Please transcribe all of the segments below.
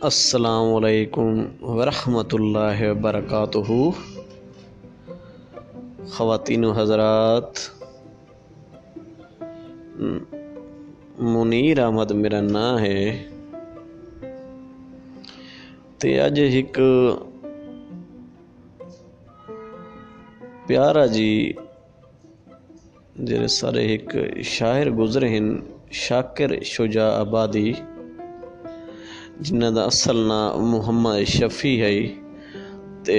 السلام علیکم ورحمۃ اللہ وبرکاتہ۔ خواتین و حضرات، منیر احمد میرا نام ہے۔ تے اج ایک پیارا جی جڑے سارے ایک شاعر گزرے ہیں شاکر شجاع آبادی جنہ دا اصل نام محمد شفیع ہے، تے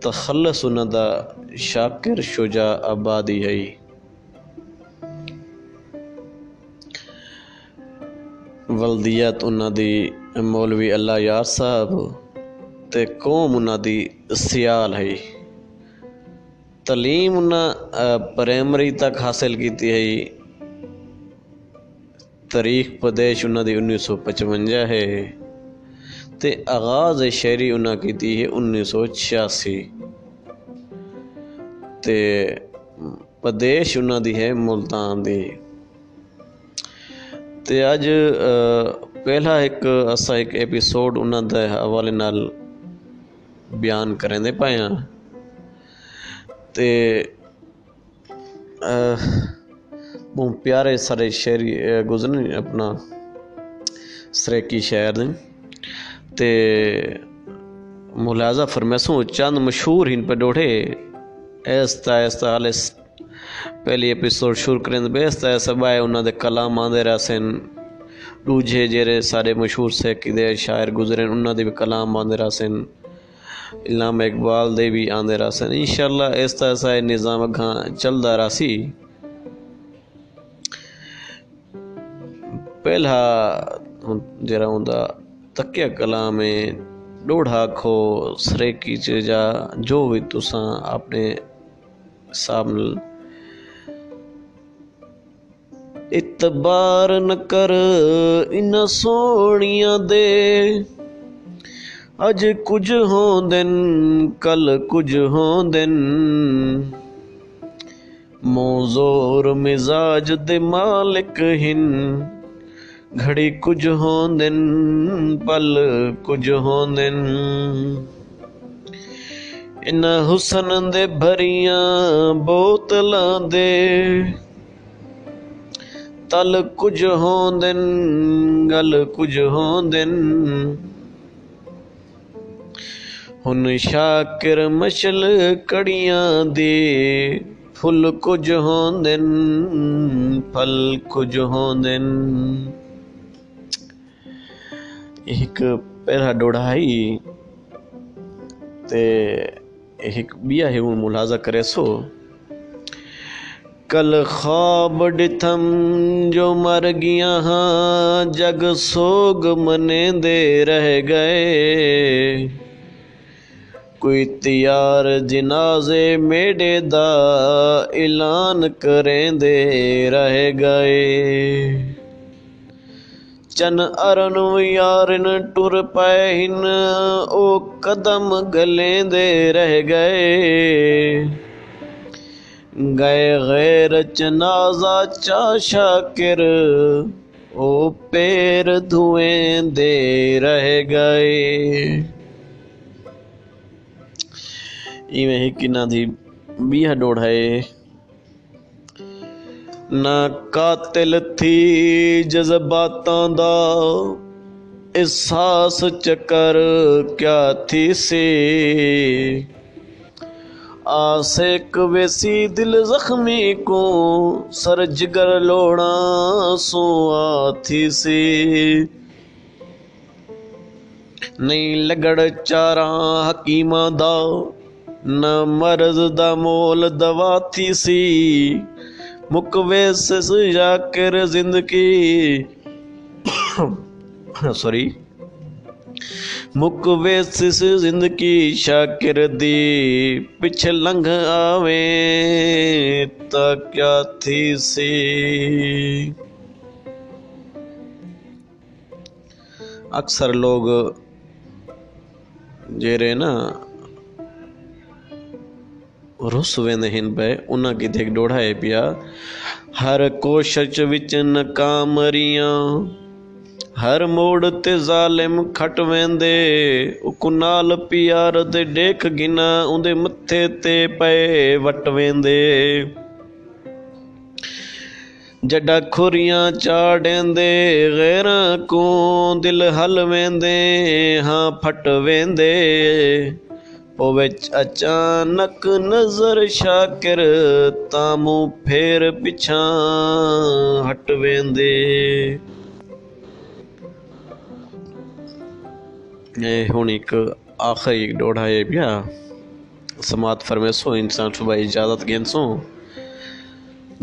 تخلص انہ دا شاکر شجاع آبادی ہے۔ ولدیت انہ دی مولوی اللہ یار صاحب، تے قوم انہ دی سیال ہے۔ تعلیم پرائمری تک حاصل کیتی ہے جی۔ تاریخ پدیش انہ دی انیس سو پچونجا ہے۔ تے آغاز شہری انہاں کیتی ہے انیس سو چھیاسی۔ تے پدیش انہاں دی ہے ملتان دی۔ تے اج پہلا ایک اسا ایک ایپیسوڈ انہاں دے حوالے نال بیان کریں دے پائے ہاں۔ ہاں تے بہت پیارے سارے شہری گزرنے اپنا سریکی شہر دیں۔ تے ملازہ فرمیسوں، چند مشہور ہن پہ ڈوڑے۔ ایستا ایستا، حالے پہلی ایپیسوڈ شروع کریں بے ایستا ایسا بائے انہاں دے کلام آندے رہا سن۔ ڈوجھے جیرے سارے مشہور سے کی دے شاعر گزریں انہاں دے بھی کلام آندے رہا سن۔ علامہ اقبال دے بھی آندے رہا سن۔ انشاءاللہ ایستا ایسا نظام اگھاں چل دا رہا سی۔ پہلا جرا ہوندا تکیا کلام ہے، ڈوڑھا کھو سریکی چجا جو بھی تساں اپنے حساب اتبار نہ کر ان سونیاں دے۔ اج کچھ ہوں دن کل کچھ ہوں دن موزور مزاج دے مالک ہن۔ گھڑی کچھ ہوں دن پل کچھ ہوں دن ان حسن دے بھریاں بوتلاں دے۔ تل کچھ ہوں دن گل کچھ ہوں دن ہن شاکر مشل کڑیاں دے پھل کچھ ہوں دن پھل کچھ ہوں دن ایک پہلا ڈوڑائی تے ایک بیا ہے وہ ملازہ کرے سو کل خواب ڈتھم جو مر گیا ہاں جگ سوگ منے دے رہ گئے کوئی تیار جنازے میڈے دا اعلان کریں دے رہ گئے چن ارن یارن ٹر پہن او قدم گلیں دے رہ گئے گئے غیر چنازہ چا شاکر او پیر دھویں دے رہ گئے ایویں ہی کنہ دی بیہ ڈوڑھائے نہ قاتل تھی جذباتاں دا، احساس چکر کیا تھی سی آسیک ویسی دل زخمی کو سر جگر لوڑا سو آتھی سی نہیں لگڑ چاراں حکیمہ دا نہ مرض دا مول دوا تھی سی مکوے مکویس سجا کر زندگی سوری مکویس زندگی شاکر دی پچھ لنگھ آویں تا کیا تھی سی اکثر لوگ جیرے نا رس وی اتنے پیا۔ ہر کوشام پیار گنا ادھر مت پی وٹ وی جڈا خوریاں چاڑی کو دل حل ویندے ہاں پھٹ ویندے۔ ਉਹ ਵਿੱਚ ਅਚਾਨਕ ਨਜ਼ਰ ਸ਼ਾਕਿਰ ਤਾਂ ਮੂੰਹ ਫੇਰ ਪਿਛਾਂ ਹਟ ਵੇਂਦੇ ਇਹ ਹੁਣ ਇੱਕ ਆਖਰੀ ਡੋੜਾ ਹੈ ਪਿਆ ਸਮਾਤ ਫਰਮੇਸੋ ਇਨਸਾਨ ਸੁਬਾਈ ਇਜਾਜ਼ਤ ਗੇਨਸੋ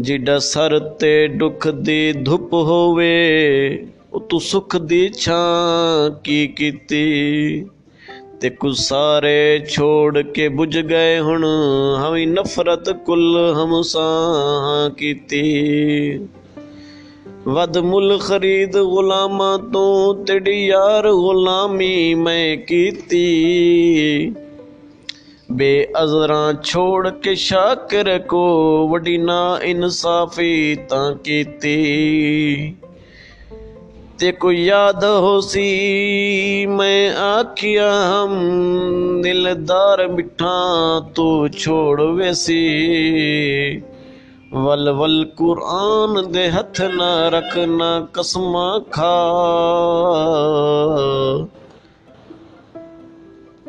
ਜਿੱਡਾ ਸਰ ਤੇ ਦੁੱਖ ਦੀ ਧੁੱਪ ਹੋਵੇ ਉਹ ਤੂੰ ਸੁਖ ਦੀ ਛਾਂ ਕੀ ਕੀਤੀ ਤੇ ਕੁ ਸਾਰੇ ਛੋੜ ਕੇ ਬੁਝ ਗਏ ਹੁਣ ਹਵੀ ਨਫ਼ਰਤ ਕੁੱਲ ਹਮਸਾਂ ਕੀਤੀ ود مل خرید غلاماں تو تیڑی یار غلامی میں کیتی۔ بے ازراں چھوڑ کے شاکر کو وڈی نا انصافی تاں کیتی۔ تے کو یاد ہو سی۔ میں آکھیا، ہم دلدار مٹھا تو چھوڑ ویسی ول ول قرآن دے ہتھ نہ رکھنا قسمہ کھا۔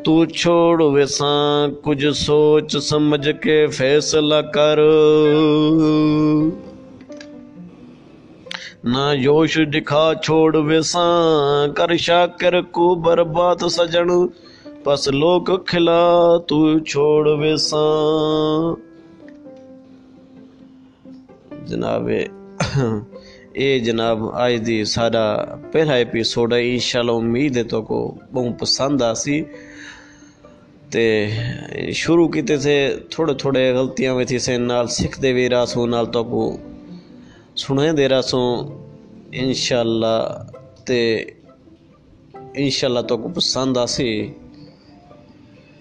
تو چھوڑ ویساں کچھ سوچ سمجھ کے فیصلہ کر۔ ਕਰ ਨਾ ਜੋਸ਼ ਦਿਖਾ ਛੋੜ ਵੇਸਾਂ ਕਰ ਸ਼ਾਕਰ ਕੋ ਬਰਬਾਦ ਸਜਣ ਪਸ ਲੋਕ ਖਿਲਾ ਤੂੰ ਛੋੜ ਵੇਸਾਂ ਜਨਾਬ ਇਹ ਜਨਾਬ ਅੱਜ ਦੀ ਸਾਡਾ ਪਹਿਲਾ ਐਪੀਸੋਡ ਹੈ ਇਨਸ਼ਾਅੱਲਾ ਉਮੀਦ ਹੈ ਤੋ ਕੋ ਬਹੁਤ ਪਸੰਦ ਆਸੀ ਤੇ ਸ਼ੁਰੂ ਕੀਤੇ ਸੇ ਥੋੜੇ ਥੋੜੇ ਗਲਤੀਆਂ ਵੀ ਥੀ ਸੇ ਨਾਲ ਸਿੱਖਦੇ ਵੀ ਰਾਸੂ ਨਾਲ ਤੋ ਕੋ ਸੁਣੇ ਦੇ ਰਾਸੂ ਇਨਸ਼ਾਅੱਲਾ ਤੇ ਇਨਸ਼ਾਅੱਲਾ ਤੋ ਕੋ ਪਸੰਦ ਆਸੀ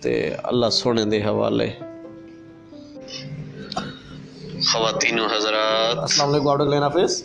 ਤੇ ਅੱਲਾ ਸੋਨੇ ਦੇ ਹਵਾਲੇ خواتین و حضرات السلام علیکم آپ ڈاکٹر لینا فیس